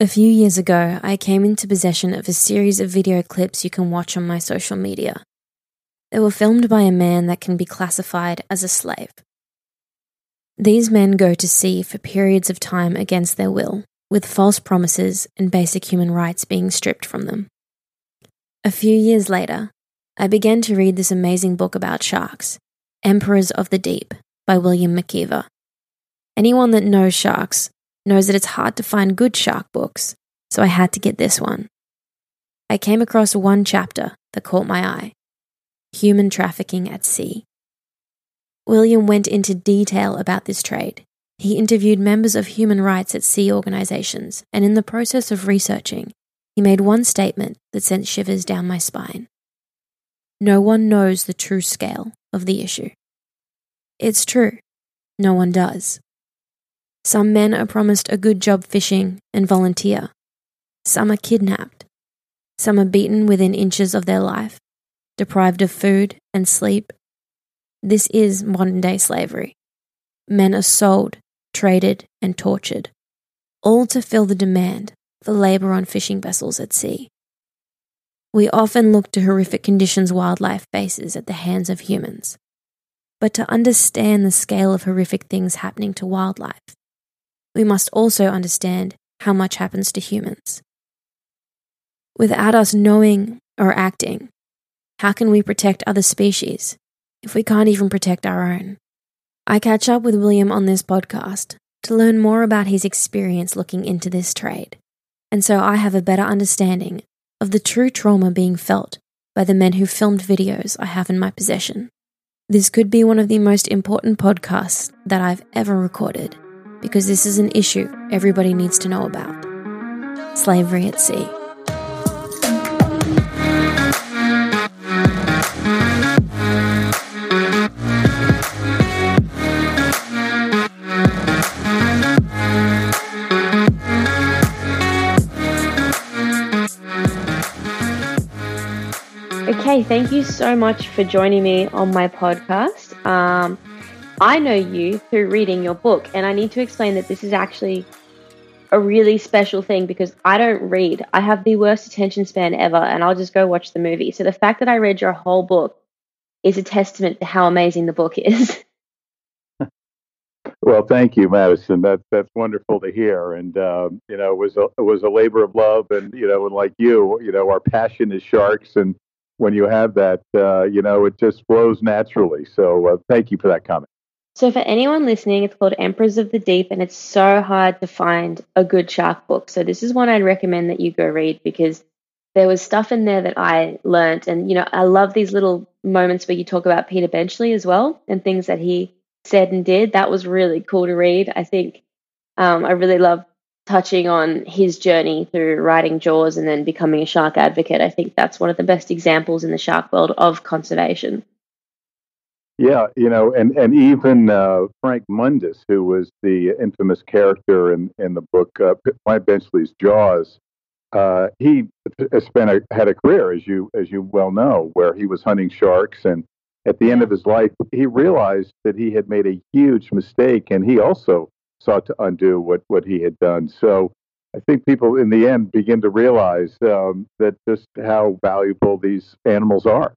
A few years ago, I came into possession of a series of video clips you can watch on my social media. They were filmed by a man that can be classified as a slave. These men go to sea for periods of time against their will, with false promises and basic human rights being stripped from them. A few years later, I began to read this amazing book about sharks, Emperors of the Deep, by William McKeever. Anyone that knows sharks knows that it's hard to find good shark books, so I had to get this one. I came across one chapter that caught my eye Human Trafficking at Sea. William went into detail about this trade. He interviewed members of human rights at sea organizations, and in the process of researching, he made one statement that sent shivers down my spine. No one knows the true scale of the issue. It's true, no one does. Some men are promised a good job fishing and volunteer. Some are kidnapped. Some are beaten within inches of their life, deprived of food and sleep. This is modern day slavery. Men are sold, traded, and tortured, all to fill the demand for labour on fishing vessels at sea. We often look to horrific conditions wildlife faces at the hands of humans. But to understand the scale of horrific things happening to wildlife, we must also understand how much happens to humans. Without us knowing or acting, how can we protect other species if we can't even protect our own? I catch up with William on this podcast to learn more about his experience looking into this trade, and so I have a better understanding of the true trauma being felt by the men who filmed videos I have in my possession. This could be one of the most important podcasts that I've ever recorded because this is an issue everybody needs to know about slavery at sea. Okay, thank you so much for joining me on my podcast. Um, I know you through reading your book, and I need to explain that this is actually a really special thing because I don't read. I have the worst attention span ever, and I'll just go watch the movie. So the fact that I read your whole book is a testament to how amazing the book is. Well, thank you, Madison. That's that's wonderful to hear. And um, you know, it was a it was a labor of love. And you know, and like you, you know, our passion is sharks, and when you have that, uh, you know, it just flows naturally. So, uh, thank you for that comment. So, for anyone listening, it's called Emperors of the Deep, and it's so hard to find a good shark book. So, this is one I'd recommend that you go read because there was stuff in there that I learned. And, you know, I love these little moments where you talk about Peter Benchley as well and things that he said and did. That was really cool to read. I think um, I really love touching on his journey through writing Jaws and then becoming a shark advocate. I think that's one of the best examples in the shark world of conservation. Yeah, you know, and and even uh, Frank Mundus, who was the infamous character in in the book uh, Mike Benchley's Jaws, uh, he spent a, had a career, as you as you well know, where he was hunting sharks, and at the end of his life, he realized that he had made a huge mistake, and he also sought to undo what what he had done. So. I think people in the end begin to realize um, that just how valuable these animals are.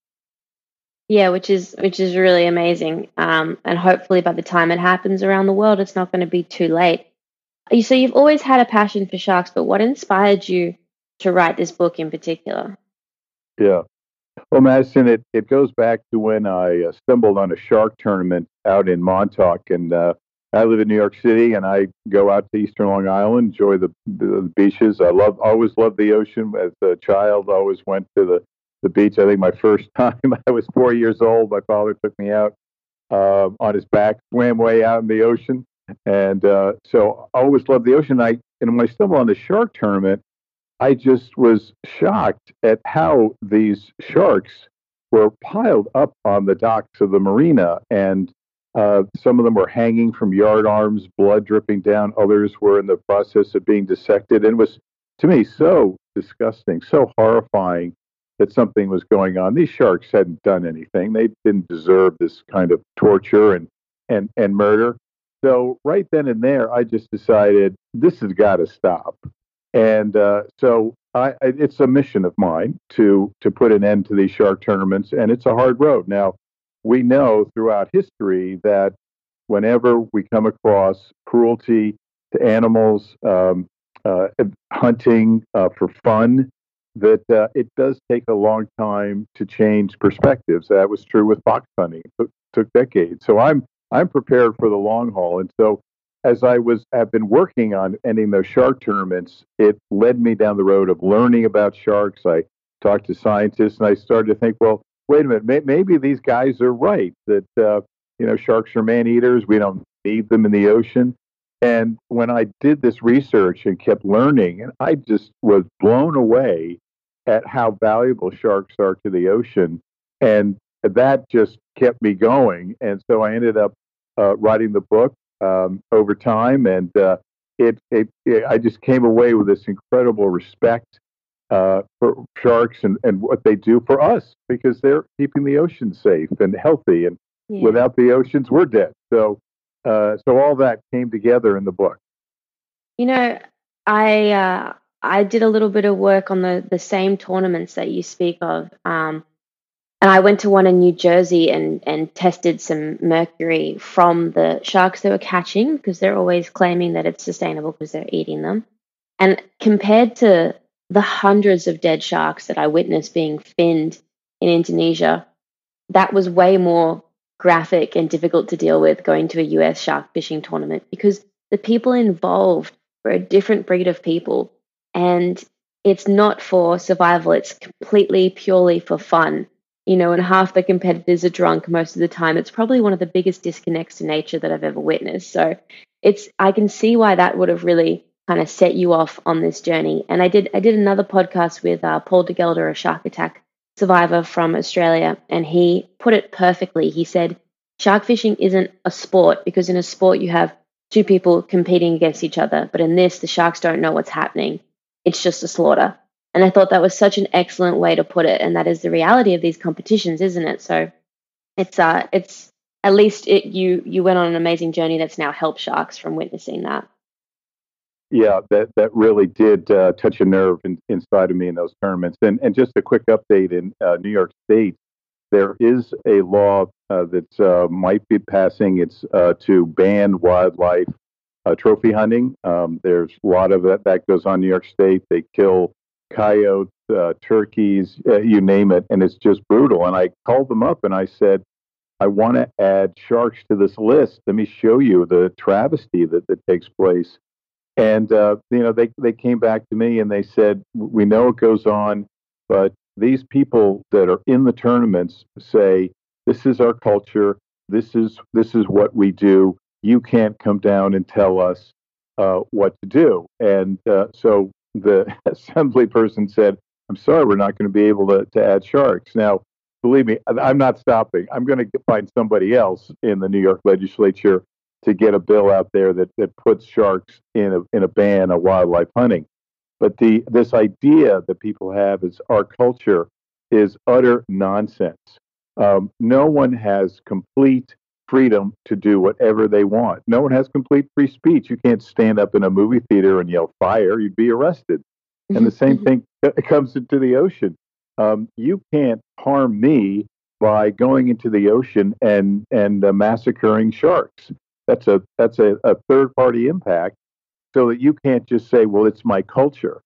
Yeah, which is which is really amazing. Um, and hopefully, by the time it happens around the world, it's not going to be too late. So you've always had a passion for sharks, but what inspired you to write this book in particular? Yeah. Well, Madison, it, it goes back to when I uh, stumbled on a shark tournament out in Montauk, and uh, I live in New York City, and I go out to Eastern Long Island, enjoy the, the, the beaches. I love, always loved the ocean. As a child, always went to the the beach. I think my first time I was four years old. My father took me out uh, on his back, swam way out in the ocean, and uh, so I always loved the ocean. I and when I stumbled on the shark tournament, I just was shocked at how these sharks were piled up on the docks of the marina, and uh, some of them were hanging from yard arms, blood dripping down. Others were in the process of being dissected, and it was to me so disgusting, so horrifying that something was going on. These sharks hadn't done anything. They didn't deserve this kind of torture and and and murder. So right then and there, I just decided this has got to stop. And uh, so I, it's a mission of mine to to put an end to these shark tournaments, and it's a hard road. Now, we know throughout history that whenever we come across cruelty to animals, um, uh, hunting uh, for fun, that uh, it does take a long time to change perspectives. That was true with fox hunting; it took, took decades. So I'm I'm prepared for the long haul, and so as I was have been working on ending those shark tournaments, it led me down the road of learning about sharks. I talked to scientists, and I started to think, well, wait a minute, may, maybe these guys are right that uh, you know sharks are man eaters. We don't need them in the ocean. And when I did this research and kept learning, and I just was blown away at how valuable sharks are to the ocean, and that just kept me going. And so I ended up uh, writing the book um, over time, and uh, it, it, it, I just came away with this incredible respect uh, for sharks and, and what they do for us because they're keeping the ocean safe and healthy, and yeah. without the oceans, we're dead. So, uh, so all that came together in the book. You know, I uh, I did a little bit of work on the the same tournaments that you speak of. Um, and I went to one in New Jersey and, and tested some mercury from the sharks they were catching because they're always claiming that it's sustainable because they're eating them. And compared to the hundreds of dead sharks that I witnessed being finned in Indonesia, that was way more graphic and difficult to deal with going to a US shark fishing tournament because the people involved were a different breed of people. And it's not for survival, it's completely purely for fun you know, and half the competitors are drunk most of the time. It's probably one of the biggest disconnects to nature that I've ever witnessed. So it's I can see why that would have really kind of set you off on this journey. And I did I did another podcast with uh, Paul de Gelder a shark attack survivor from Australia, and he put it perfectly. He said shark fishing isn't a sport because in a sport you have two people competing against each other, but in this the sharks don't know what's happening. It's just a slaughter. And I thought that was such an excellent way to put it. And that is the reality of these competitions, isn't it? So it's uh it's at least it you you went on an amazing journey that's now helped sharks from witnessing that. Yeah, that that really did uh, touch a nerve in, inside of me in those tournaments. And and just a quick update in uh, New York State, there is a law uh, that uh, might be passing. It's uh, to ban wildlife uh, trophy hunting. Um, there's a lot of that that goes on in New York State. They kill coyotes, turkeys, you name it, and it's just brutal. And I called them up and I said, I want to add sharks to this list. Let me show you the travesty that, that takes place. And uh, you know, they they came back to me and they said, we know it goes on, but these people that are in the tournaments say, this is our culture. This is this is what we do. You can't come down and tell us uh, what to do. And uh, so the assembly person said, I'm sorry, we're not going to be able to, to add sharks. Now, believe me, I'm not stopping. I'm going to find somebody else in the New York legislature to get a bill out there that, that puts sharks in a, in a ban of wildlife hunting. But the this idea that people have is our culture is utter nonsense. Um, no one has complete freedom to do whatever they want. No one has complete free speech. You can't stand up in a movie theater and yell fire, you'd be arrested. And the same thing comes into the ocean. Um, you can't harm me by going into the ocean and and uh, massacring sharks. That's a that's a, a third party impact. So that you can't just say, well, it's my culture.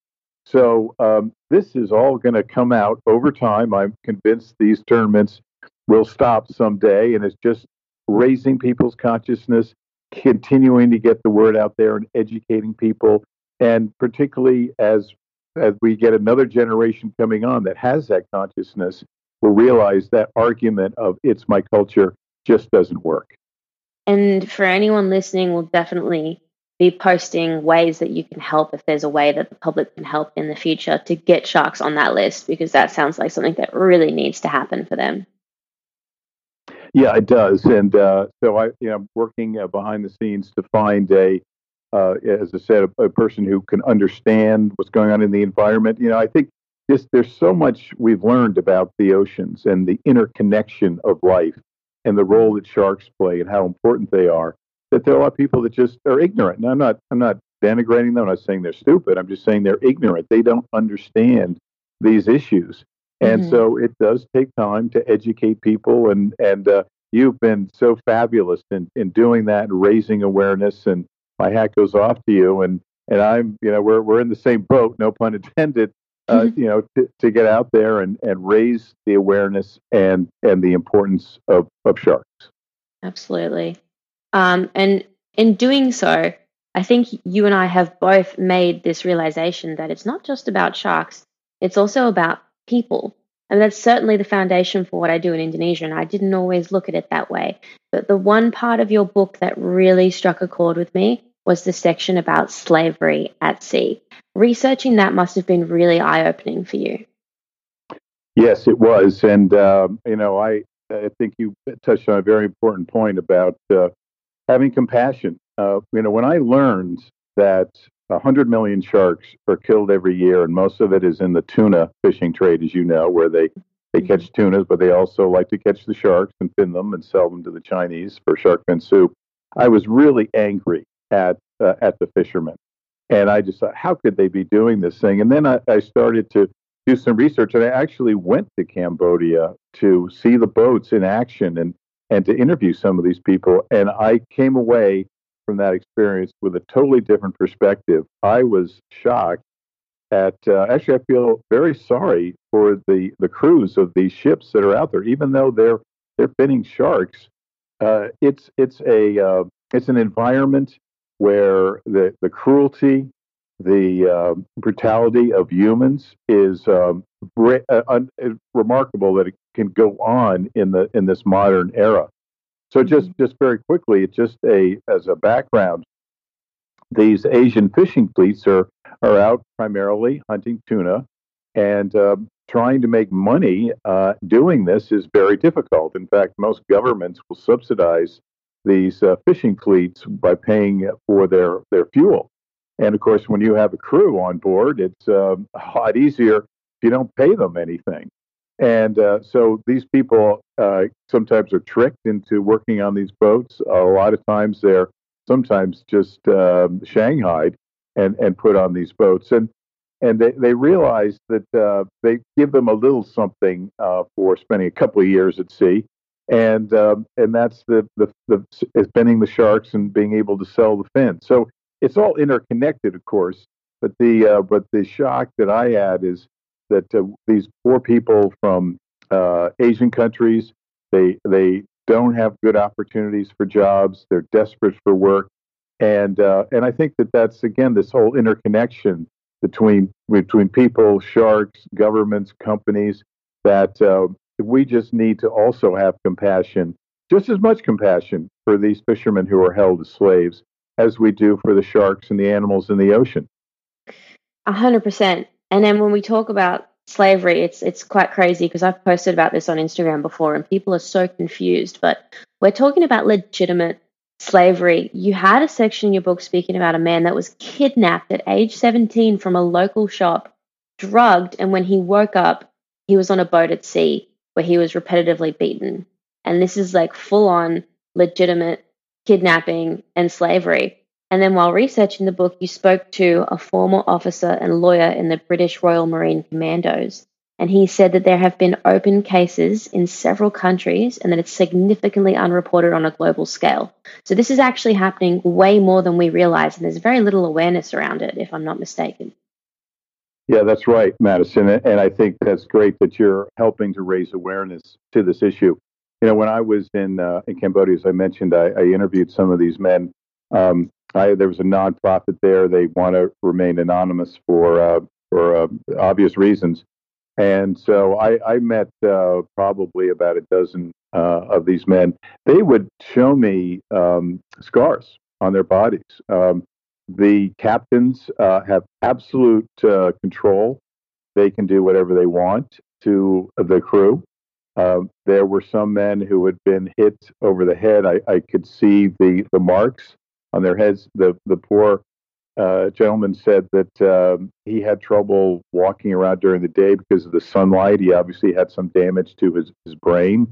So um, this is all going to come out over time. I'm convinced these tournaments will stop someday, and it's just raising people's consciousness, continuing to get the word out there and educating people. And particularly as as we get another generation coming on that has that consciousness, will realize that argument of it's my culture just doesn't work. And for anyone listening, we'll definitely be posting ways that you can help if there's a way that the public can help in the future to get sharks on that list because that sounds like something that really needs to happen for them. Yeah, it does. And uh, so I, you know, working uh, behind the scenes to find a, uh, as I said, a, a, person who can understand what's going on in the environment. You know, I think just there's so much we've learned about the oceans and the interconnection of life and the role that sharks play and how important they are that there are a lot of people that just are ignorant. And I'm not, I'm not denigrating them. I'm not saying they're stupid. I'm just saying they're ignorant. They don't understand these issues. And mm-hmm. so it does take time to educate people. And, and uh, you've been so fabulous in, in doing that and raising awareness. And my hat goes off to you. And, and I'm, you know, we're, we're in the same boat, no pun intended. Uh, mm-hmm. you know, to, to get out there and, and raise the awareness and, and the importance of, of sharks. Absolutely. Um, and in doing so, I think you and I have both made this realization that it's not just about sharks, it's also about people. And that's certainly the foundation for what I do in Indonesia. And I didn't always look at it that way. But the one part of your book that really struck a chord with me was the section about slavery at sea. Researching that must have been really eye opening for you. Yes, it was. And, um, you know, I, I think you touched on a very important point about uh, having compassion. Uh, you know, when I learned that 100 million sharks are killed every year, and most of it is in the tuna fishing trade, as you know, where they, they mm-hmm. catch tunas, but they also like to catch the sharks and fin them and sell them to the Chinese for shark fin soup. I was really angry at uh, at the fishermen, and I just thought, how could they be doing this thing? And then I, I started to do some research, and I actually went to Cambodia to see the boats in action and and to interview some of these people, and I came away from that experience with a totally different perspective. I was shocked at uh, actually I feel very sorry for the the crews of these ships that are out there, even though they're they're finning sharks. Uh, it's it's a uh, it's an environment where the the cruelty, the uh, brutality of humans is um, re- uh, remarkable that it can go on in the in this modern era. So just mm-hmm. just very quickly, it's just a as a background. These Asian fishing fleets are are out primarily hunting tuna, and uh, trying to make money uh, doing this is very difficult. In fact, most governments will subsidize these uh, fishing fleets by paying for their their fuel. And of course, when you have a crew on board, it's um, a lot easier if you don't pay them anything. And uh, so these people uh, sometimes are tricked into working on these boats. a lot of times they're sometimes just um, shanghaied and, and put on these boats. And and they, they realize that uh, they give them a little something uh, for spending a couple of years at sea. And um, and that's the, the, the spending the sharks and being able to sell the fin. So it's all interconnected, of course. But the uh, but the shock that I had is that uh, these poor people from uh, Asian countries they they don't have good opportunities for jobs. They're desperate for work, and uh, and I think that that's again this whole interconnection between between people, sharks, governments, companies. That uh, we just need to also have compassion, just as much compassion for these fishermen who are held as slaves as we do for the sharks and the animals in the ocean. A hundred percent. And then when we talk about slavery, it's it's quite crazy because I've posted about this on Instagram before and people are so confused. But we're talking about legitimate slavery. You had a section in your book speaking about a man that was kidnapped at age 17 from a local shop, drugged, and when he woke up, he was on a boat at sea where he was repetitively beaten. And this is like full on legitimate kidnapping and slavery. And then while researching the book, you spoke to a former officer and lawyer in the British Royal Marine Commandos. And he said that there have been open cases in several countries and that it's significantly unreported on a global scale. So this is actually happening way more than we realize, and there's very little awareness around it, if I'm not mistaken. Yeah, that's right, Madison. And I think that's great that you're helping to raise awareness to this issue. You know, when I was in uh, in Cambodia, as I mentioned, I, I interviewed some of these men um, I, there was a nonprofit there. They want to remain anonymous for uh, for uh, obvious reasons, and so I, I met uh, probably about a dozen uh, of these men. They would show me um, scars on their bodies. Um, the captains uh, have absolute uh, control. They can do whatever they want to the crew. Um, there were some men who had been hit over the head. I, I could see the, the marks on their heads. The the poor uh, gentleman said that um, he had trouble walking around during the day because of the sunlight. He obviously had some damage to his, his brain.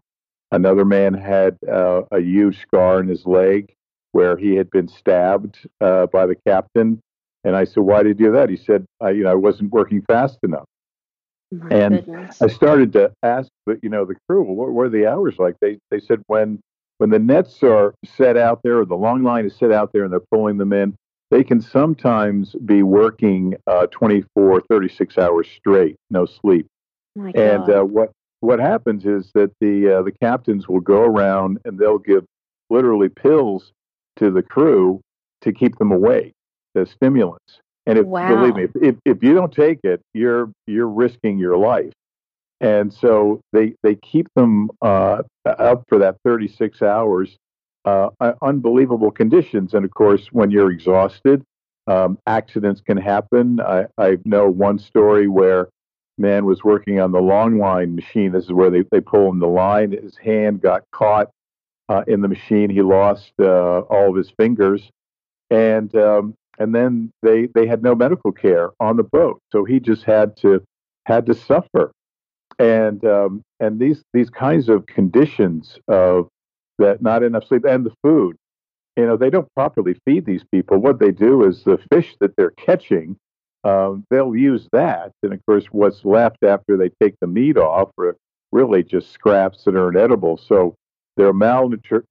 Another man had uh, a huge scar in his leg where he had been stabbed uh, by the captain. And I said, "Why did you do that?" He said, "I, you know, I wasn't working fast enough." My and goodness. I started to ask, but you know, the crew, what were the hours like? They they said when when the nets are set out there, or the long line is set out there, and they're pulling them in, they can sometimes be working uh, 24, 36 hours straight, no sleep. My And uh, what what happens is that the uh, the captains will go around and they'll give literally pills to the crew to keep them awake, the stimulants. And if believe me, if, if if you don't take it, you're you're risking your life. And so they they keep them uh, up for that 36 hours, uh, uh, unbelievable conditions. And of course, when you're exhausted, um, accidents can happen. I, I know one story where man was working on the long line machine. This is where they, they pull him the line. His hand got caught uh, in the machine. He lost uh, all of his fingers, and um, and then they they had no medical care on the boat, so he just had to had to suffer. And um, and these these kinds of conditions of that not enough sleep and the food, you know, they don't properly feed these people. What they do is the fish that they're catching um, they'll use that. And of course, what's left after they take the meat off are really just scraps that are inedible. So they're malnutri-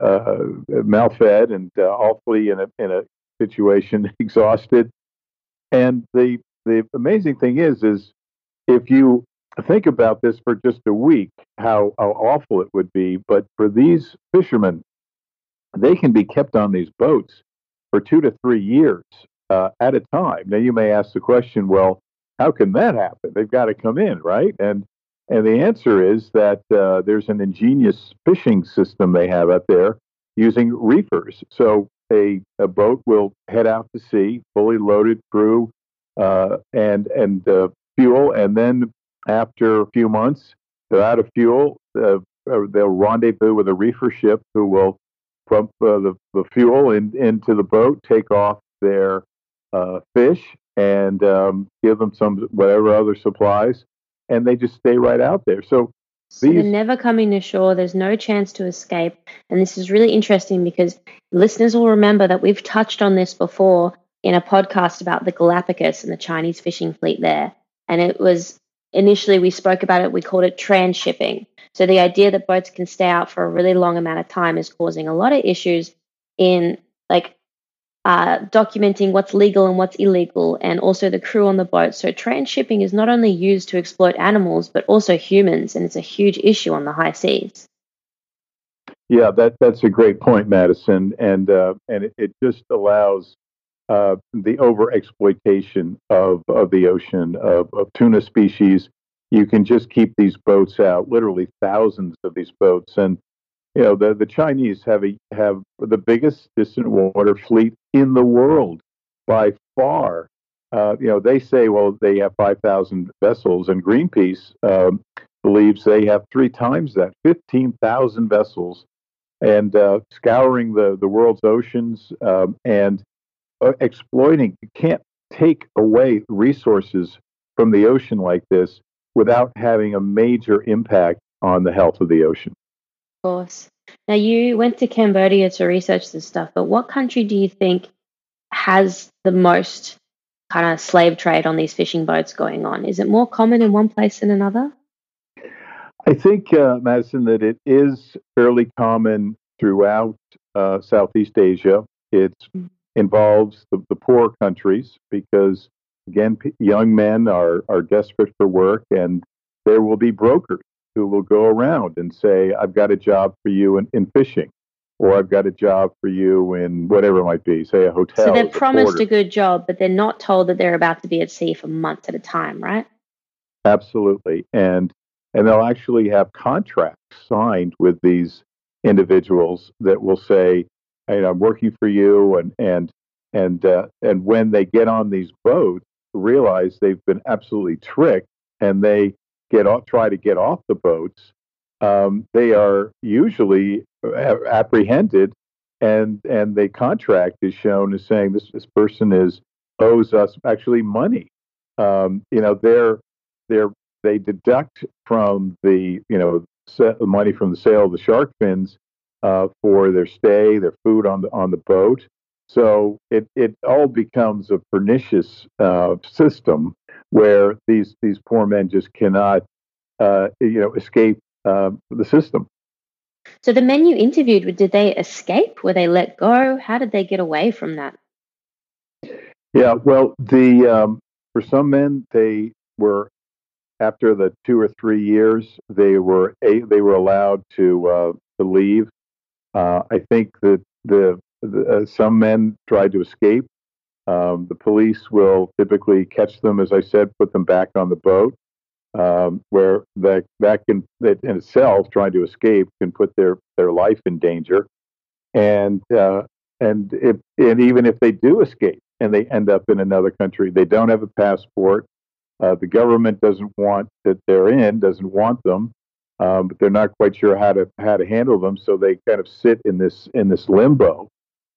uh, malfed and uh, awfully in a, in a situation exhausted. And the the amazing thing is, is if you think about this for just a week, how, how awful it would be. But for these fishermen, they can be kept on these boats for two to three years uh, at a time. Now, you may ask the question, well, how can that happen? They've got to come in, right? And and the answer is that uh, there's an ingenious fishing system they have out there using reefers. So a, a boat will head out to sea, fully loaded crew uh, and and uh, fuel, and then after a few months, they're out of fuel. Uh, they'll rendezvous with a reefer ship who will pump uh, the, the fuel in, into the boat, take off their uh, fish, and um, give them some whatever other supplies, and they just stay right out there. So So they're never coming to shore. There's no chance to escape. And this is really interesting because listeners will remember that we've touched on this before in a podcast about the Galapagos and the Chinese fishing fleet there. And it was initially we spoke about it, we called it transshipping. So the idea that boats can stay out for a really long amount of time is causing a lot of issues in like uh, documenting what's legal and what's illegal, and also the crew on the boat. So, transshipping is not only used to exploit animals, but also humans, and it's a huge issue on the high seas. Yeah, that that's a great point, Madison, and uh, and it, it just allows uh, the over exploitation of of the ocean of, of tuna species. You can just keep these boats out, literally thousands of these boats, and you know the the Chinese have a have the biggest distant water fleet in the world by far. Uh, you know they say well they have five thousand vessels, and Greenpeace um, believes they have three times that, fifteen thousand vessels and uh, scouring the, the world's oceans um, and uh, exploiting. You can't take away resources from the ocean like this without having a major impact on the health of the ocean. Course. Now, you went to Cambodia to research this stuff, but what country do you think has the most kind of slave trade on these fishing boats going on? Is it more common in one place than another? I think, uh, Madison, that it is fairly common throughout uh, Southeast Asia. It Mm. involves the, the poor countries because, again, p- young men are, are desperate for work, and there will be brokers who will go around and say, I've got a job for you in, in fishing, or I've got a job for you in whatever it might be, say a hotel. So they're a promised porter. a good job, but they're not told that they're about to be at sea for months at a time, right? Absolutely, and and they'll actually have contracts signed with these individuals that will say, "Hey, I'm working for you," and and and uh, and when they get on these boats, realize they've been absolutely tricked, and they get off, try to get off the boats. Um, they are usually apprehended, and and the contract is shown as saying this this person is owes us actually money. Um, you know, they're they're they deduct from the you know money from the sale of the shark fins uh, for their stay, their food on the on the boat. So it, it all becomes a pernicious uh, system where these these poor men just cannot uh, you know escape uh, the system. So the men you interviewed, did they escape? Were they let go? How did they get away from that? Yeah, well, the um, for some men, they were after the two or three years, they were a, they were allowed to uh, to leave. Uh, I think that the, the uh, some men tried to escape. Um, the police will typically catch them, as I said, put them back on the boat, um, where that that can that in itself trying to escape can put their their life in danger, and uh, and if and even if they do escape, and they end up in another country. They don't have a passport. Uh, the government doesn't want that they're in, doesn't want them, um, but they're not quite sure how to how to handle them. So they kind of sit in this in this limbo.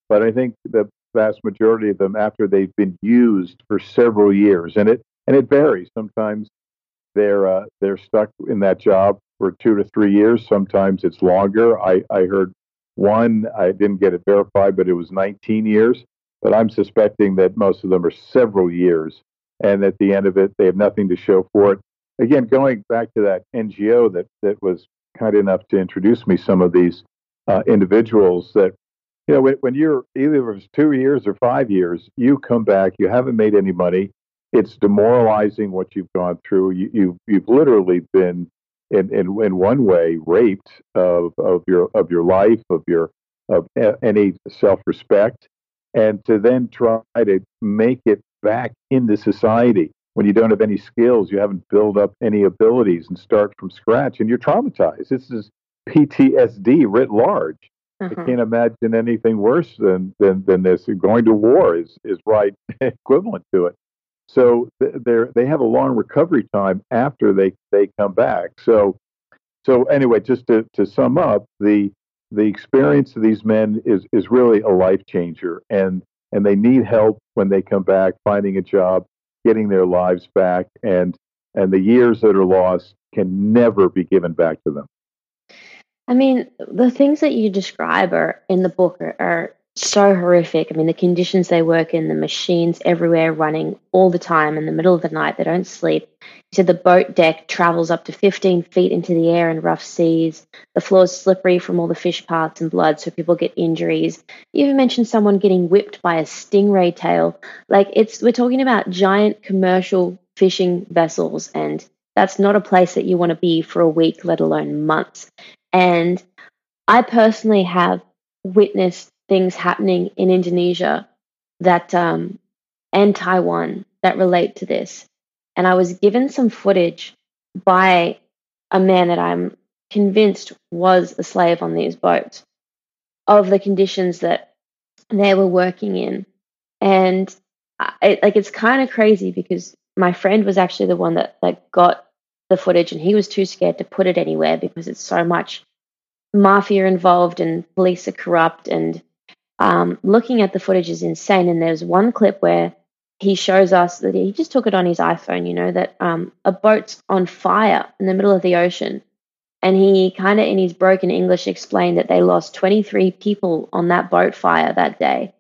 But I think the vast majority of them, after they've been used for several years, and it and it varies. Sometimes they're uh, they're stuck in that job for two to three years. Sometimes it's longer. I, I heard one, I didn't get it verified, but it was 19 years but I'm suspecting that most of them are several years, and at the end of it, they have nothing to show for it. Again, going back to that NGO that that was kind enough to introduce me some of these uh, individuals that you know when, when you're either it's two years or five years, you come back, you haven't made any money. It's demoralizing what you've gone through. You, you you've literally been in, in in one way raped of of your of your life of your of any self respect and to then try to make it back into society when you don't have any skills, you haven't built up any abilities, and start from scratch, and you're traumatized. This is PTSD writ large. Uh-huh. I can't imagine anything worse than, than than this. Going to war is is right equivalent to it. So they they have a long recovery time after they they come back. So so anyway, just to to sum up, the the experience of these men is is really a life changer, and and they need help when they come back, finding a job, getting their lives back, and and the years that are lost can never be given back to them. I mean, the things that you describe are in the book are, are so horrific. I mean, the conditions they work in, the machines everywhere running all the time in the middle of the night, they don't sleep. You said the boat deck travels up to 15 feet into the air in rough seas. The floor is slippery from all the fish parts and blood, so people get injuries. You even mentioned someone getting whipped by a stingray tail. Like, it's we're talking about giant commercial fishing vessels, and that's not a place that you want to be for a week, let alone months. And I personally have witnessed things happening in Indonesia that um, and Taiwan that relate to this. And I was given some footage by a man that I'm convinced was a slave on these boats of the conditions that they were working in. And I, like it's kind of crazy because my friend was actually the one that that got the footage and he was too scared to put it anywhere because it's so much mafia involved and police are corrupt and um, looking at the footage is insane. And there's one clip where he shows us that he just took it on his iPhone, you know, that um, a boat's on fire in the middle of the ocean. And he kind of, in his broken English, explained that they lost 23 people on that boat fire that day.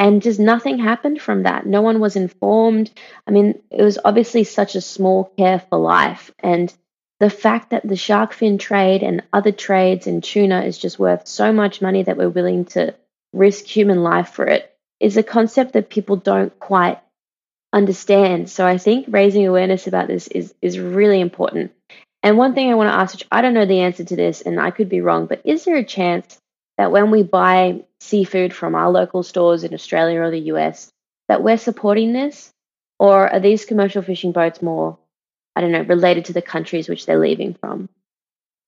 And just nothing happened from that. No one was informed. I mean, it was obviously such a small care for life. And the fact that the shark fin trade and other trades in tuna is just worth so much money that we're willing to risk human life for it is a concept that people don't quite understand. So I think raising awareness about this is is really important. And one thing I want to ask, which I don't know the answer to this, and I could be wrong, but is there a chance that when we buy seafood from our local stores in Australia or the US, that we're supporting this? Or are these commercial fishing boats more, I don't know, related to the countries which they're leaving from?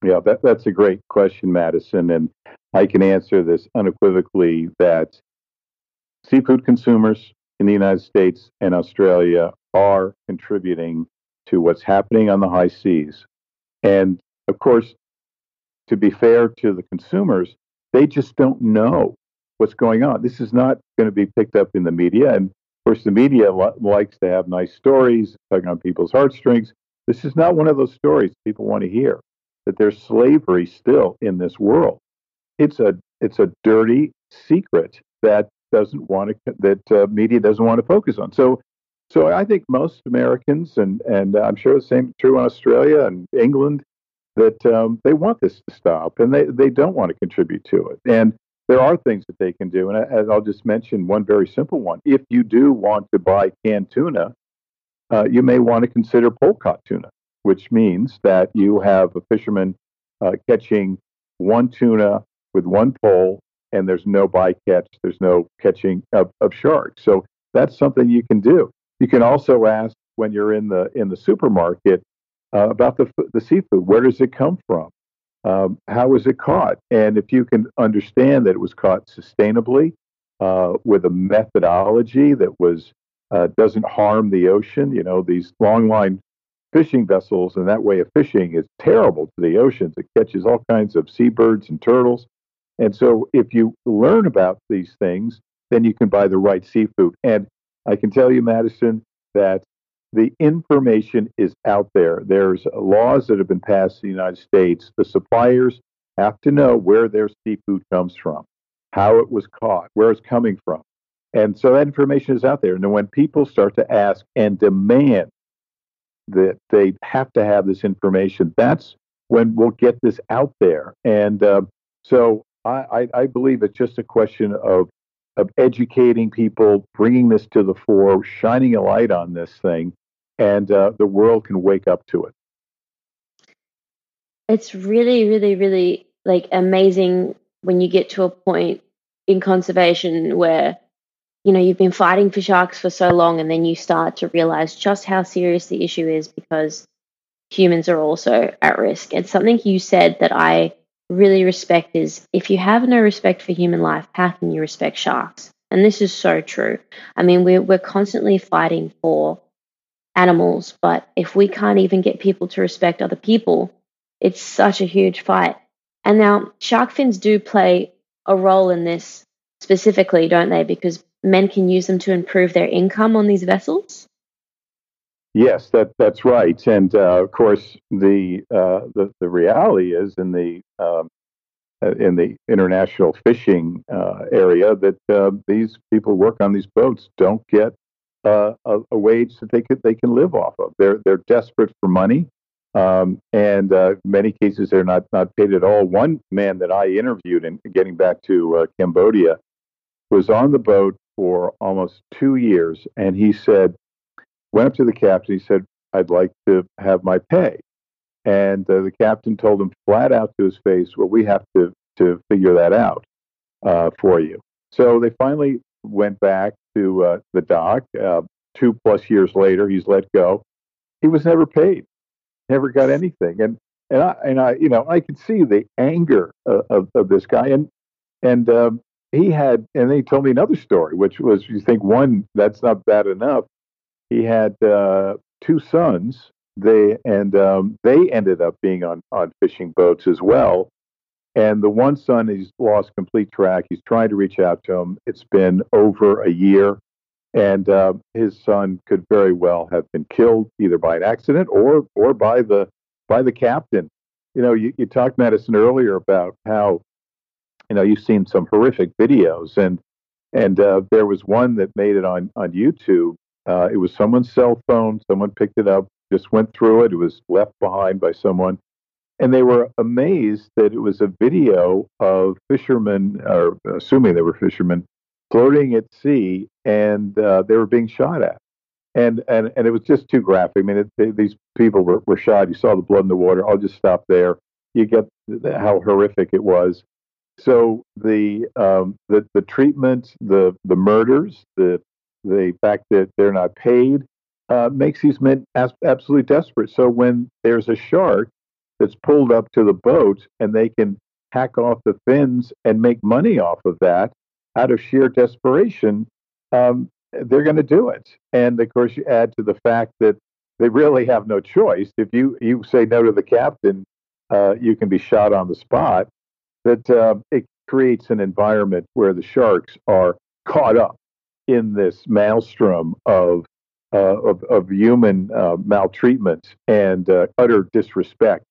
Yeah, that, that's a great question, Madison. And I can answer this unequivocally that seafood consumers in the United States and Australia are contributing to what's happening on the high seas. And of course, to be fair to the consumers, they just don't know what's going on. This is not going to be picked up in the media. And of course, the media li- likes to have nice stories, tugging on people's heartstrings. This is not one of those stories people want to hear that there's slavery still in this world it's a it's a dirty secret that doesn't want to that uh, media doesn't want to focus on. So, so I think most Americans and and I'm sure the same true in Australia and England that um, they want this to stop and they they don't want to contribute to it. And there are things that they can do, and I, I'll just mention one very simple one. If you do want to buy canned tuna, uh, you may want to consider pole caught tuna, which means that you have a fisherman uh, catching one tuna with one pole, and there's no bycatch, there's no catching of, of sharks. So that's something you can do. You can also ask when you're in the in the supermarket uh, about the the seafood. Where does it come from? Um, how was it caught? And if you can understand that it was caught sustainably uh, with a methodology that was uh, doesn't harm the ocean, you know these long line fishing vessels and that way of fishing is terrible to the oceans. It catches all kinds of seabirds and turtles. And so if you learn about these things, then you can buy the right seafood. And I can tell you, Madison, that the information is out there. There's laws that have been passed in the United States. The suppliers have to know where their seafood comes from, how it was caught, where it's coming from. And so that information is out there. And when people start to ask and demand that they have to have this information, that's when we'll get this out there. And uh, so I, I, believe it's just a question of of educating people, bringing this to the fore, shining a light on this thing, and uh, the world can wake up to it. It's really, really, really like amazing when you get to a point in conservation where you know you've been fighting for sharks for so long and then you start to realize just how serious the issue is because humans are also at risk. And something you said that i really respect is if you have no respect for human life how can you respect sharks? And this is so true. I mean we're, we're constantly fighting for animals but if we can't even get people to respect other people it's such a huge fight and now shark fins do play a role in this specifically don't they because men can use them to improve their income on these vessels? Yes, that that's right. And uh, of course, the, uh, the the reality is in the um, uh, in the international fishing uh, area that uh, these people work on these boats don't get uh, a, a, wage that they could they can live off of. They're they're desperate for money, um, and in many cases they're not not paid at all. One man that I interviewed, and getting back to Cambodia, was on the boat for almost two years. And he said, went up to the captain. He said, I'd like to have my pay. And uh, the captain told him flat out to his face, Well, we have to, to figure that out uh, for you. So they finally went back to uh, the dock. Uh, two plus years later, he's let go. He was never paid, never got anything. And and I, and I, you know, I could see the anger of, of, of this guy. And and um, he had, and then he told me another story, which was you think one that's not bad enough. He had uh, two sons. They and um, they ended up being on on fishing boats as well. And the one son, he's lost complete track. He's trying to reach out to him. It's been over a year, and uh, his son could very well have been killed either by an accident or or by the by the captain. You know, you, you talked Madison earlier about how you know, you've seen some horrific videos, and and uh, there was one that made it on on YouTube. Uh, it was someone's cell phone. Someone picked it up, just went through it. It was left behind by someone, and they were amazed that it was a video of fishermen, or assuming they were fishermen, floating at sea, and uh, they were being shot at. And, and and it was just too graphic. I mean, it, they, these people were, were shot. You saw the blood in the water. I'll just stop there. You get how horrific it was. So the um, the the treatment, the the murders, the the fact that they're not paid uh, makes these men absolutely desperate. So when there's a shark that's pulled up to the boat and they can hack off the fins and make money off of that out of sheer desperation, um, they're going to do it. And of course, you add to the fact that they really have no choice. If you you say no to the captain, uh, you can be shot on the spot that uh, it creates an environment where the sharks are caught up in this maelstrom of uh, of, of, human uh, maltreatment and uh, utter disrespect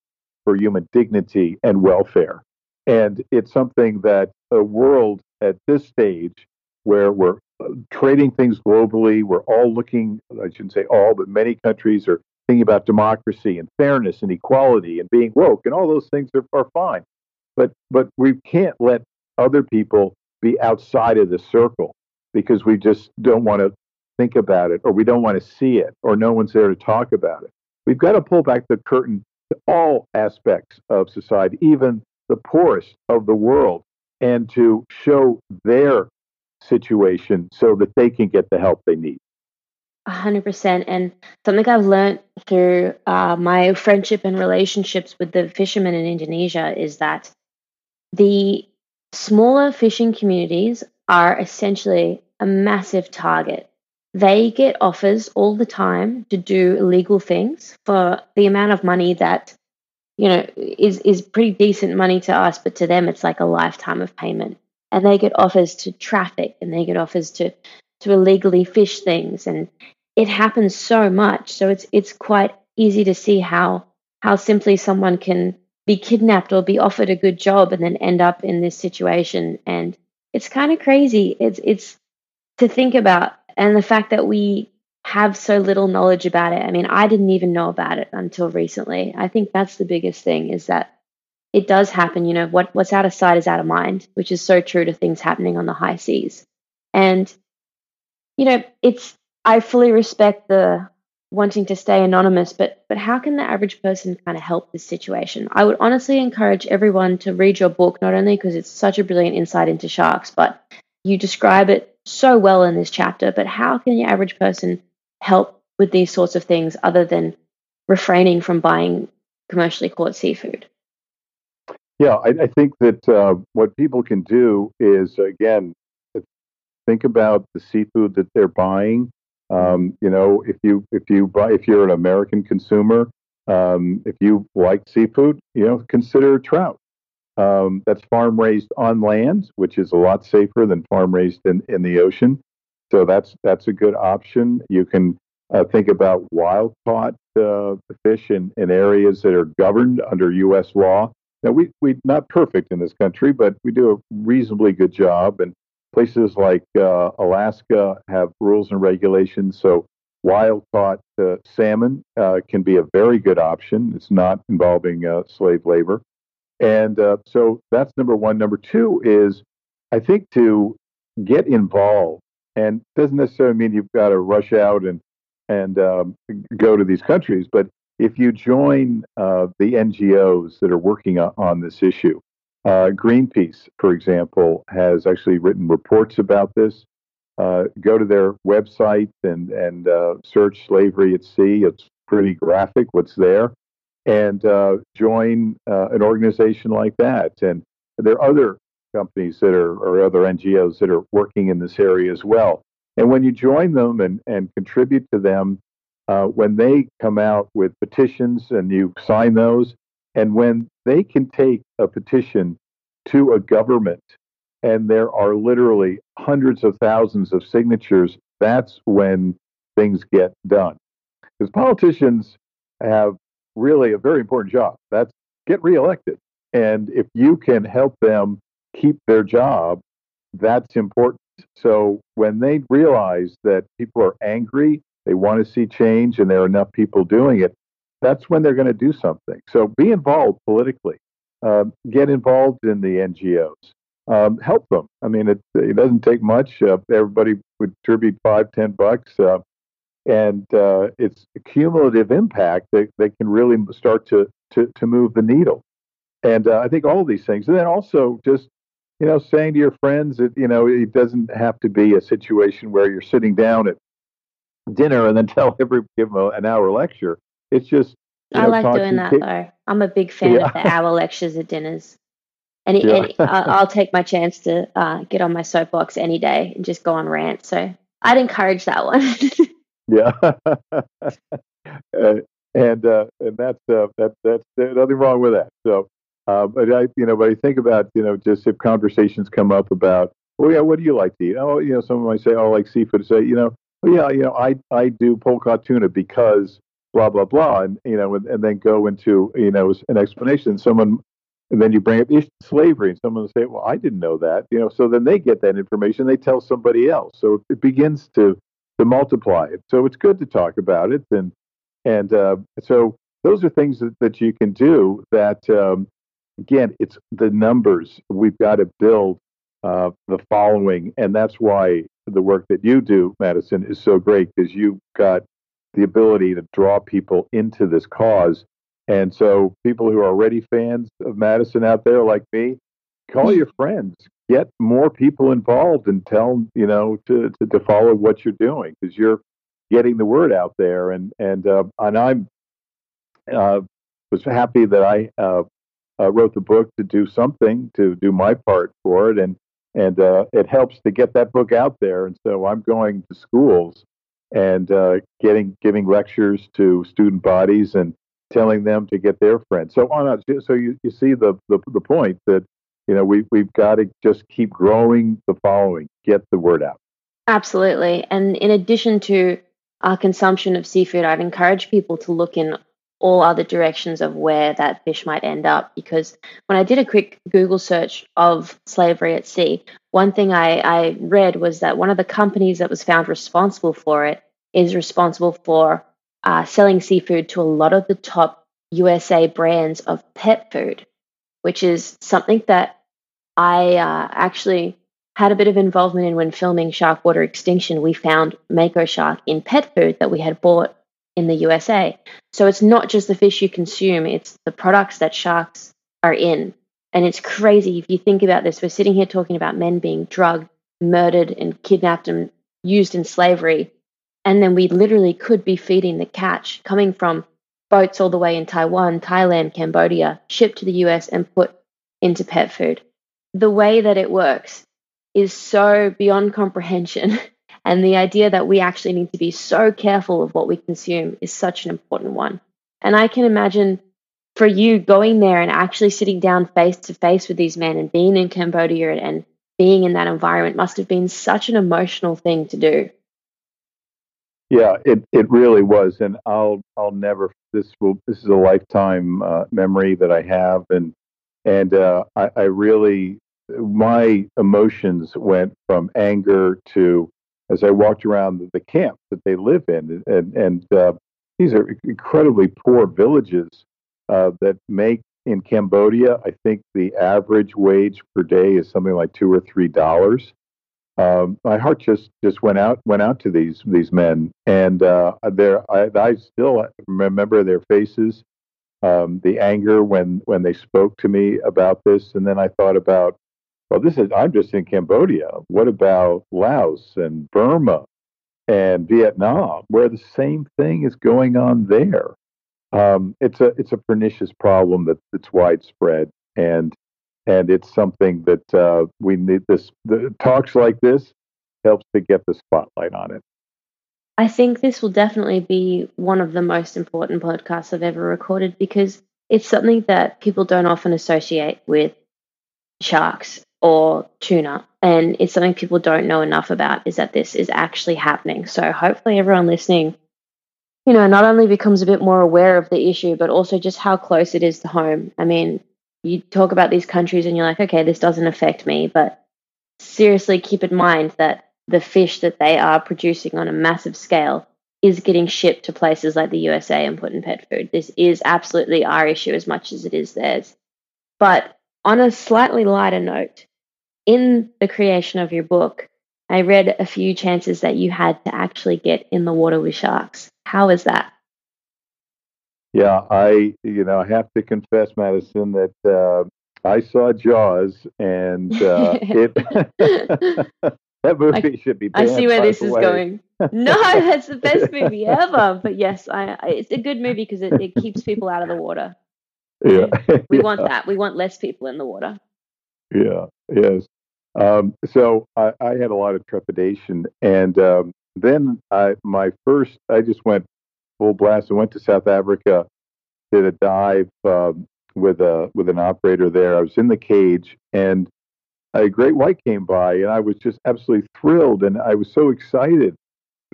for human dignity and welfare. And it's something that a world at this stage where we're uh, trading things globally. We're all looking, I shouldn't say all, but many countries are thinking about democracy and fairness and equality and being woke, and all those things are, are fine. But, but we can't let other people be outside of the circle because we just don't want to think about it or we don't want to see it or no one's there to talk about it. We've got to pull back the curtain all aspects of society, even the poorest of the world, and to show their situation so that they can get the help they need. A hundred percent. And something I've learned through uh, my friendship and relationships with the fishermen in Indonesia is that the smaller fishing communities are essentially a massive target. They get offers all the time to do illegal things for the amount of money that you know is is pretty decent money to us, but to them it's like a lifetime of payment. And they get offers to traffic, and they get offers to to illegally fish things, and it happens so much. So it's it's quite easy to see how how simply someone can be kidnapped or be offered a good job and then end up in this situation and it's kind of crazy it's it's to think about and the fact that we have so little knowledge about it i mean i didn't even know about it until recently i think that's the biggest thing is that it does happen you know what what's out of sight is out of mind which is so true to things happening on the high seas and you know it's i fully respect the wanting to stay anonymous, but but how can the average person kind of help this situation? I would honestly encourage everyone to read your book, not only because it's such a brilliant insight into sharks, but you describe it so well in this chapter. But how can the average person help with these sorts of things other than refraining from buying commercially caught seafood? Yeah, I, I think that uh, what people can do is again think about the seafood that they're buying um, you know, if you if you buy if you're an American consumer, um, if you like seafood, you know, consider trout. Um, that's farm raised on land, which is a lot safer than farm raised in, in the ocean. So that's that's a good option. You can uh, think about wild caught uh, fish in, in areas that are governed under U.S. law. Now we we not perfect in this country, but we do a reasonably good job. And Places like uh, Alaska have rules and regulations, so wild caught uh, salmon uh, can be a very good option. It's not involving uh, slave labor. And uh, so that's number one. Number two is, I think, to get involved. And doesn't necessarily mean you've got to rush out and, and um, go to these countries, but if you join uh, the NGOs that are working on, on this issue, uh, Greenpeace, for example, has actually written reports about this. Uh, go to their website and and uh, search slavery at sea. It's pretty graphic what's there, and uh, join uh, an organization like that. And there are other companies that are or other NGOs that are working in this area as well. And when you join them and and contribute to them, uh, when they come out with petitions and you sign those, and when they can take a petition to a government and there are literally hundreds of thousands of signatures, that's when things get done. Because politicians have really a very important job. That's get reelected. And if you can help them keep their job, that's important. So when they realize that people are angry, they want to see change, and there are enough people doing it, that's when they're going to do something. So be involved politically. Uh, get involved in the NGOs. Um, help them. I mean, it, it doesn't take much. Uh, everybody would contribute five, ten bucks, uh, and uh, it's a cumulative impact that, that can really start to, to, to move the needle. And uh, I think all of these things, and then also just you know saying to your friends that you know it doesn't have to be a situation where you're sitting down at dinner and then tell every give them an hour lecture it's just I know, like doing that though. I'm a big fan yeah. of the hour lectures at dinners. And, yeah. and I'll take my chance to uh, get on my soapbox any day and just go on rant. So I'd encourage that one. yeah, uh, and uh, and that's uh, that that's there's nothing wrong with that. So, uh, but I you know, but I think about you know just if conversations come up about, oh yeah, what do you like to eat? Oh, you know, someone might say, oh, I like seafood. Say, you know, oh yeah, you know, I I do pole-caught tuna because blah blah blah and you know and, and then go into you know an explanation someone and then you bring up slavery, and someone will say, "Well, I didn't know that," you know. So then they get that information, they tell somebody else, so it begins to to multiply it. So it's good to talk about it, and and uh, so those are things that, that you can do. That um, again, it's the numbers. We've got to build uh, the following, and that's why the work that you do, Madison, is so great because you've got the ability to draw people into this cause. And so, people who are already fans of Madison out there, like me, call your friends, get more people involved, and tell you know to to, to follow what you're doing because you're getting the word out there. And and uh, and I'm uh, was happy that I uh, uh, wrote the book to do something to do my part for it, and and uh, it helps to get that book out there. And so I'm going to schools and uh, getting giving lectures to student bodies and telling them to get their friends. So on. So you, you see the, the the point that you know we we've got to just keep growing the following, get the word out. Absolutely, and in addition to our consumption of seafood, I'd encourage people to look in all other directions of where that fish might end up. Because when I did a quick Google search of slavery at sea, one thing I, I read was that one of the companies that was found responsible for it is responsible for uh, selling seafood to a lot of the top USA brands of pet food, which is something that I uh, actually had a bit of involvement in when filming Sharkwater Extinction. We found Mako shark in pet food that we had bought in the USA. So it's not just the fish you consume, it's the products that sharks are in. And it's crazy if you think about this. We're sitting here talking about men being drugged, murdered, and kidnapped and used in slavery. And then we literally could be feeding the catch coming from boats all the way in Taiwan, Thailand, Cambodia, shipped to the US and put into pet food. The way that it works is so beyond comprehension. And the idea that we actually need to be so careful of what we consume is such an important one. And I can imagine for you going there and actually sitting down face to face with these men and being in Cambodia and being in that environment must have been such an emotional thing to do. Yeah, it, it really was, and I'll I'll never this will this is a lifetime uh, memory that I have, and and uh, I, I really my emotions went from anger to as I walked around the camp that they live in, and and uh, these are incredibly poor villages uh, that make in Cambodia. I think the average wage per day is something like two or three dollars. Um, my heart just just went out went out to these these men, and uh, there I, I still remember their faces, um, the anger when when they spoke to me about this, and then I thought about well, this is, I'm just in Cambodia. What about Laos and Burma and Vietnam, where the same thing is going on there? Um, it's a it's a pernicious problem that, that's widespread, and and it's something that uh, we need. This the, talks like this helps to get the spotlight on it. I think this will definitely be one of the most important podcasts I've ever recorded because it's something that people don't often associate with sharks or tuna. And it's something people don't know enough about is that this is actually happening. So hopefully everyone listening, you know, not only becomes a bit more aware of the issue, but also just how close it is to home. I mean, you talk about these countries and you're like, okay, this doesn't affect me, but seriously keep in mind that the fish that they are producing on a massive scale is getting shipped to places like the USA and put in pet food. This is absolutely our issue as much as it is theirs. But on a slightly lighter note, in the creation of your book, I read a few chances that you had to actually get in the water with sharks. How is that? Yeah, I you know I have to confess, Madison, that uh, I saw Jaws, and uh, it that movie I, should be. I see where this is going. No, that's the best movie ever. But yes, I, I it's a good movie because it, it keeps people out of the water. Yeah, we yeah. want that. We want less people in the water. Yeah. Yes. Um, so I, I, had a lot of trepidation, and um, then I, my first, I just went full blast. I went to South Africa, did a dive um, with a with an operator there. I was in the cage, and a great white came by, and I was just absolutely thrilled, and I was so excited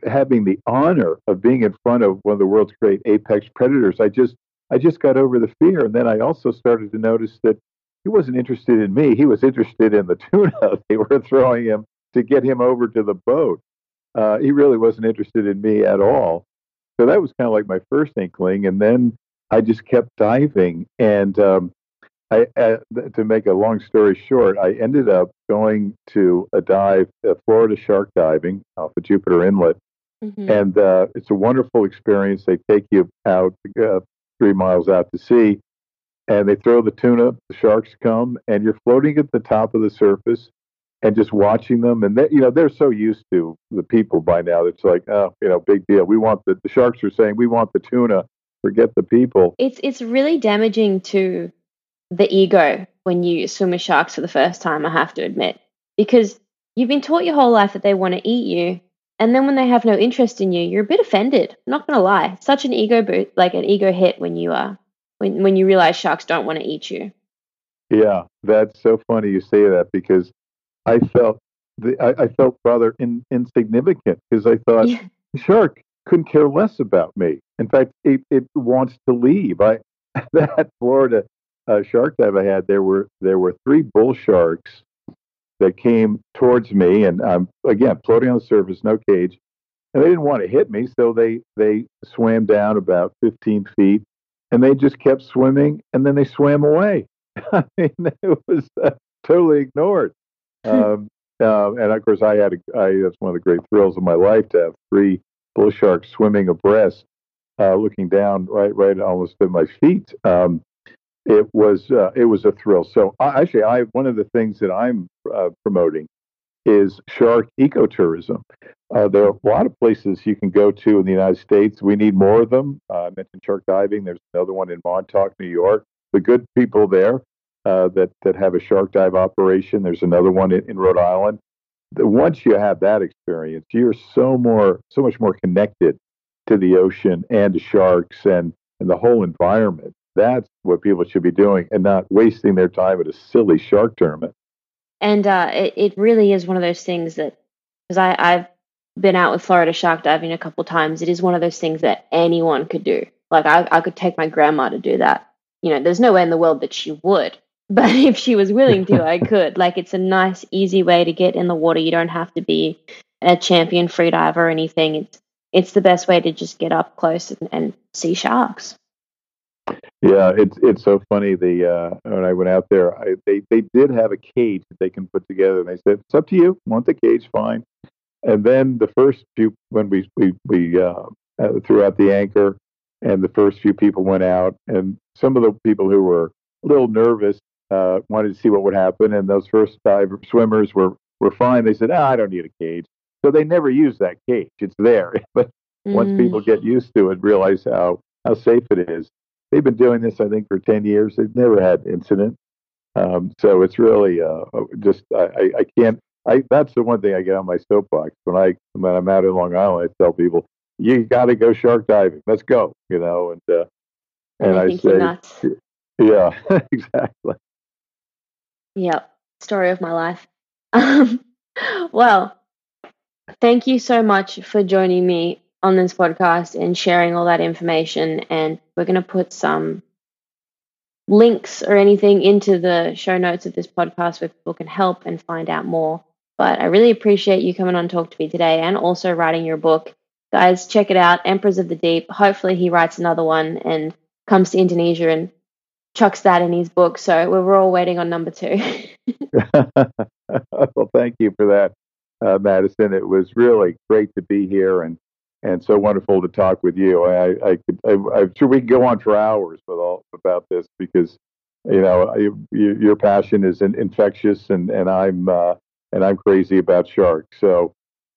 having the honor of being in front of one of the world's great apex predators. I just I just got over the fear, and then I also started to notice that he wasn't interested in me. He was interested in the tuna they were throwing him to get him over to the boat. Uh, he really wasn't interested in me at all. So that was kind of like my first inkling. And then I just kept diving. And um, I, uh, to make a long story short, I ended up going to a dive, uh, Florida shark diving off of Jupiter Inlet. Mm-hmm. And uh, it's a wonderful experience. They take you out uh, three miles out to sea and they throw the tuna, the sharks come, and you're floating at the top of the surface and just watching them. And they, you know, they're so used to the people by now. It's like, oh, you know, big deal. We want the, the sharks are saying, we want the tuna, forget the people. It's, it's really damaging to the ego when you swim with sharks for the first time, I have to admit, because you've been taught your whole life that they want to eat you. And then when they have no interest in you, you're a bit offended. I'm not going to lie. Such an ego boot, like an ego hit when you are when when you realize sharks don't want to eat you. Yeah, that's so funny you say that because I felt the, I, I felt rather in, insignificant because I thought yeah. shark couldn't care less about me. In fact, it, it wants to leave. I that Florida uh, shark dive I had, there were there were three bull sharks that came towards me, and I'm again floating on the surface, no cage, and they didn't want to hit me, so they they swam down about 15 feet and they just kept swimming and then they swam away. I mean, it was uh, totally ignored. Hmm. um, uh, and of course, I had a, I, that's one of the great thrills of my life to have three bull sharks swimming abreast, uh, looking down right, right almost at my feet. Um, it was uh, it was a thrill. So I, actually, I one of the things that I'm uh, promoting is shark ecotourism. Uh, there are a lot of places you can go to in the United States. We need more of them. Uh, I mentioned shark diving. There's another one in Montauk, New York. The good people there uh, that that have a shark dive operation. There's another one in, in Rhode Island. The, once you have that experience, you're so more, so much more connected to the ocean and to sharks and and the whole environment. That's what people should be doing, and not wasting their time at a silly shark tournament. And uh, it, it really is one of those things that, because I've been out with Florida shark diving a couple times, it is one of those things that anyone could do. Like I, I could take my grandma to do that. You know, there's no way in the world that she would, but if she was willing to, I could. Like it's a nice, easy way to get in the water. You don't have to be a champion freediver or anything. It's it's the best way to just get up close and, and see sharks. Yeah, it's it's so funny. The uh, when I went out there, I, they they did have a cage that they can put together, and they said it's up to you. Want the cage? Fine. And then the first few when we we we uh, uh, threw out the anchor, and the first few people went out, and some of the people who were a little nervous uh, wanted to see what would happen, and those first five swimmers were were fine. They said, ah, "I don't need a cage," so they never use that cage. It's there, but mm. once people get used to it, realize how how safe it is they've been doing this, I think, for 10 years. They've never had an incident. Um, so it's really uh, uh just, I, I can't, I, that's the one thing I get on my soapbox. When, I, when I'm out in Long Island, I tell people, you got to go shark diving. Let's go, you know, and, uh, and, I, I say, yeah, exactly. Yep. Story of my life. Um, well, thank you so much for joining me on this podcast and sharing all that information. And we're going to put some links or anything into the show notes of this podcast where people can help and find out more. But I really appreciate you coming on talk to me today and also writing your book. Guys, check it out, Emperors of the Deep. Hopefully, he writes another one and comes to Indonesia and chucks that in his book. So we're all waiting on number two. well, thank you for that, uh, Madison. It was really great to be here and and so wonderful to talk with you. I, I could, I, am sure we could go on for hours with all about this because, you know, you, your passion is infectious, and and I'm uh, and I'm crazy about sharks. So,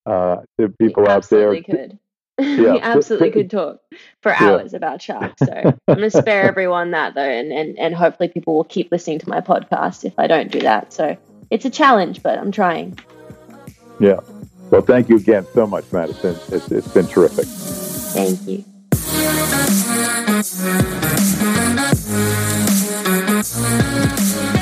uh, the people out there, could. Yeah, absolutely could talk for hours yeah. about sharks. So I'm going to spare everyone that though, and, and and hopefully people will keep listening to my podcast if I don't do that. So it's a challenge, but I'm trying. Yeah. Well, thank you again so much, Madison. It's, it's been terrific. Thank you.